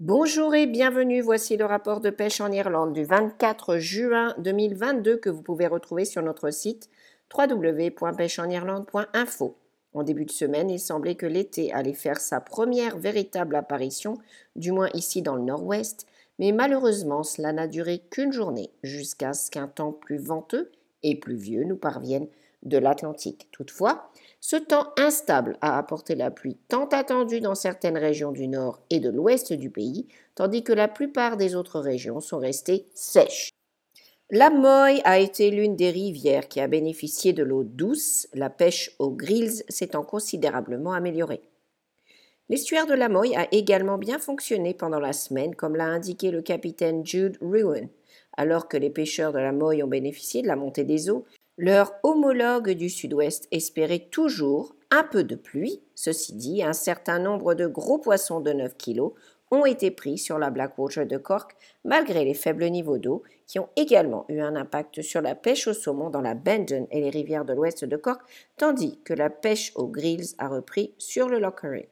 Bonjour et bienvenue, voici le rapport de pêche en Irlande du 24 juin 2022 que vous pouvez retrouver sur notre site www.pêcheenirlande.info. En début de semaine, il semblait que l'été allait faire sa première véritable apparition, du moins ici dans le nord-ouest, mais malheureusement cela n'a duré qu'une journée, jusqu'à ce qu'un temps plus venteux et pluvieux nous parvienne de l'Atlantique. Toutefois, ce temps instable a apporté la pluie tant attendue dans certaines régions du nord et de l'ouest du pays, tandis que la plupart des autres régions sont restées sèches. La Moy a été l'une des rivières qui a bénéficié de l'eau douce, la pêche aux grills s'étant considérablement améliorée. L'estuaire de la Moy a également bien fonctionné pendant la semaine, comme l'a indiqué le capitaine Jude Ruin. Alors que les pêcheurs de la Moy ont bénéficié de la montée des eaux, leur homologue du sud-ouest espérait toujours un peu de pluie. Ceci dit, un certain nombre de gros poissons de 9 kilos ont été pris sur la Blackwater de Cork malgré les faibles niveaux d'eau qui ont également eu un impact sur la pêche au saumon dans la Bandon et les rivières de l'ouest de Cork, tandis que la pêche aux grills a repris sur le Loughery.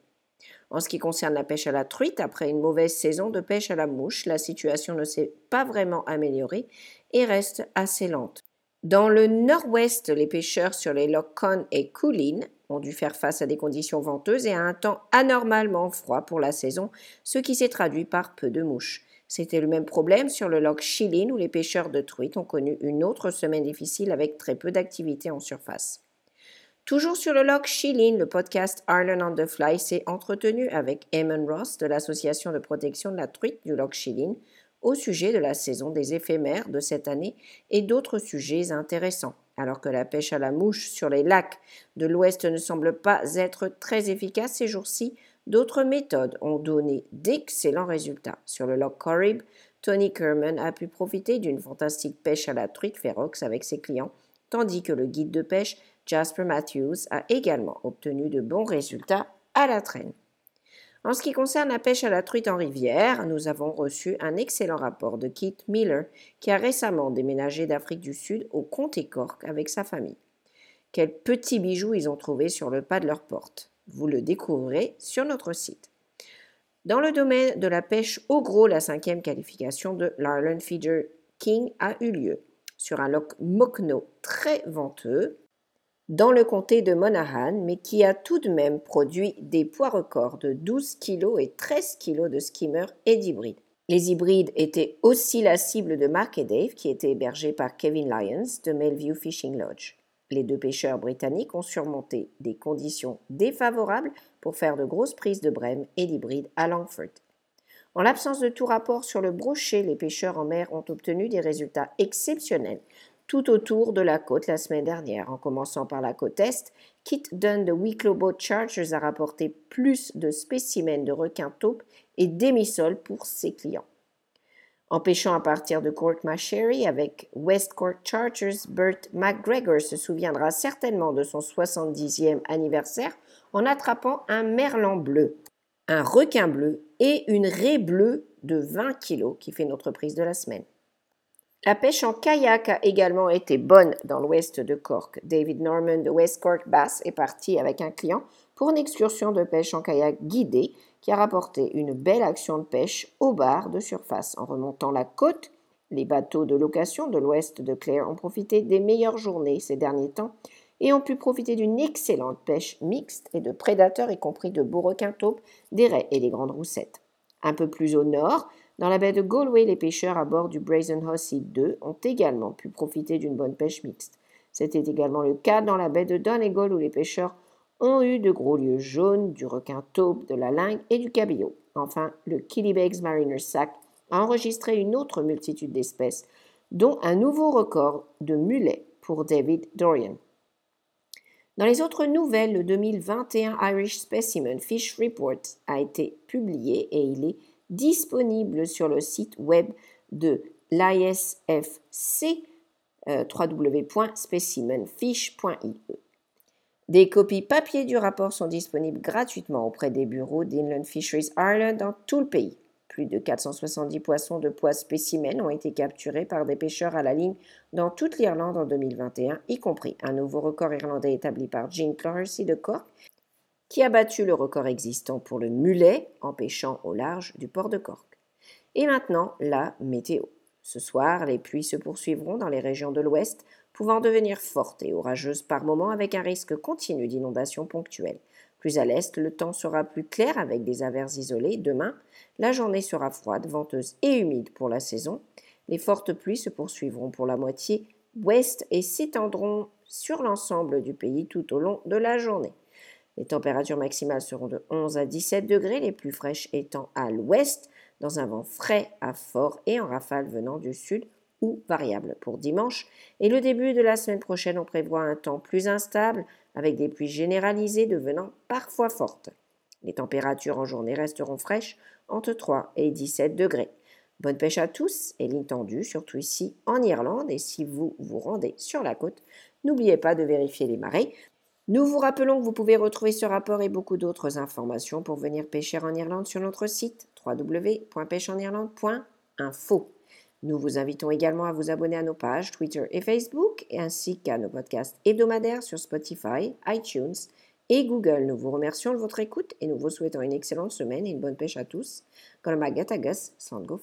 En ce qui concerne la pêche à la truite, après une mauvaise saison de pêche à la mouche, la situation ne s'est pas vraiment améliorée et reste assez lente. Dans le nord-ouest, les pêcheurs sur les lochs Con et Coolin ont dû faire face à des conditions venteuses et à un temps anormalement froid pour la saison, ce qui s'est traduit par peu de mouches. C'était le même problème sur le loch Chilin où les pêcheurs de truites ont connu une autre semaine difficile avec très peu d'activité en surface. Toujours sur le loch Chilin, le podcast Ireland on the Fly s'est entretenu avec Eamon Ross de l'Association de protection de la truite du loch Chilin au sujet de la saison des éphémères de cette année et d'autres sujets intéressants. Alors que la pêche à la mouche sur les lacs de l'Ouest ne semble pas être très efficace ces jours-ci, d'autres méthodes ont donné d'excellents résultats. Sur le loch Corrib, Tony Kerman a pu profiter d'une fantastique pêche à la truite férox avec ses clients, tandis que le guide de pêche Jasper Matthews a également obtenu de bons résultats à la traîne. En ce qui concerne la pêche à la truite en rivière, nous avons reçu un excellent rapport de Keith Miller, qui a récemment déménagé d'Afrique du Sud au Comté Cork avec sa famille. Quels petits bijoux ils ont trouvés sur le pas de leur porte. Vous le découvrirez sur notre site. Dans le domaine de la pêche au gros, la cinquième qualification de l'Ireland Feeder King a eu lieu. Sur un loch Mokno très venteux, dans le comté de Monaghan, mais qui a tout de même produit des poids records de 12 kg et 13 kg de skimmers et d'hybrides. Les hybrides étaient aussi la cible de Mark et Dave, qui étaient hébergés par Kevin Lyons de Melview Fishing Lodge. Les deux pêcheurs britanniques ont surmonté des conditions défavorables pour faire de grosses prises de brème et d'hybrides à Langford. En l'absence de tout rapport sur le brochet, les pêcheurs en mer ont obtenu des résultats exceptionnels tout autour de la côte la semaine dernière. En commençant par la côte Est, Kit Dunn de Wicklow Boat Chargers a rapporté plus de spécimens de requins taupes et d'émissoles pour ses clients. En pêchant à partir de Cork Machery avec West Cork Chargers, Bert McGregor se souviendra certainement de son 70e anniversaire en attrapant un merlan bleu, un requin bleu et une raie bleue de 20 kg qui fait notre prise de la semaine. La pêche en kayak a également été bonne dans l'ouest de Cork. David Norman de West Cork Bass est parti avec un client pour une excursion de pêche en kayak guidée qui a rapporté une belle action de pêche au bar de surface. En remontant la côte, les bateaux de location de l'ouest de Clare ont profité des meilleures journées ces derniers temps et ont pu profiter d'une excellente pêche mixte et de prédateurs, y compris de beaux requins taupes, des raies et des grandes roussettes. Un peu plus au nord, dans la baie de Galway, les pêcheurs à bord du Brazen Hussey 2 ont également pu profiter d'une bonne pêche mixte. C'était également le cas dans la baie de Donegal où les pêcheurs ont eu de gros lieux jaunes, du requin taupe, de la lingue et du cabillaud. Enfin, le Killybegs Mariner's Sack a enregistré une autre multitude d'espèces, dont un nouveau record de mulets pour David Dorian. Dans les autres nouvelles, le 2021 Irish Specimen Fish Report a été publié et il est disponible sur le site web de l'ISFC euh, www.specimenfish.ie. Des copies papier du rapport sont disponibles gratuitement auprès des bureaux d'Inland Fisheries Ireland dans tout le pays. Plus de 470 poissons de poids spécimens ont été capturés par des pêcheurs à la ligne dans toute l'Irlande en 2021, y compris un nouveau record irlandais établi par Jean Clarcy de Cork qui a battu le record existant pour le mulet en pêchant au large du port de Cork. Et maintenant, la météo. Ce soir, les pluies se poursuivront dans les régions de l'ouest, pouvant devenir fortes et orageuses par moments avec un risque continu d'inondations ponctuelles. Plus à l'est, le temps sera plus clair avec des averses isolées. Demain, la journée sera froide, venteuse et humide pour la saison. Les fortes pluies se poursuivront pour la moitié ouest et s'étendront sur l'ensemble du pays tout au long de la journée. Les températures maximales seront de 11 à 17 degrés, les plus fraîches étant à l'ouest, dans un vent frais à fort et en rafale venant du sud ou variable pour dimanche. Et le début de la semaine prochaine, on prévoit un temps plus instable avec des pluies généralisées devenant parfois fortes. Les températures en journée resteront fraîches entre 3 et 17 degrés. Bonne pêche à tous et ligne tendue, surtout ici en Irlande. Et si vous vous rendez sur la côte, n'oubliez pas de vérifier les marées. Nous vous rappelons que vous pouvez retrouver ce rapport et beaucoup d'autres informations pour venir pêcher en Irlande sur notre site www.pêcheenirlande.info. Nous vous invitons également à vous abonner à nos pages Twitter et Facebook, ainsi qu'à nos podcasts hebdomadaires sur Spotify, iTunes et Google. Nous vous remercions de votre écoute et nous vous souhaitons une excellente semaine et une bonne pêche à tous. Go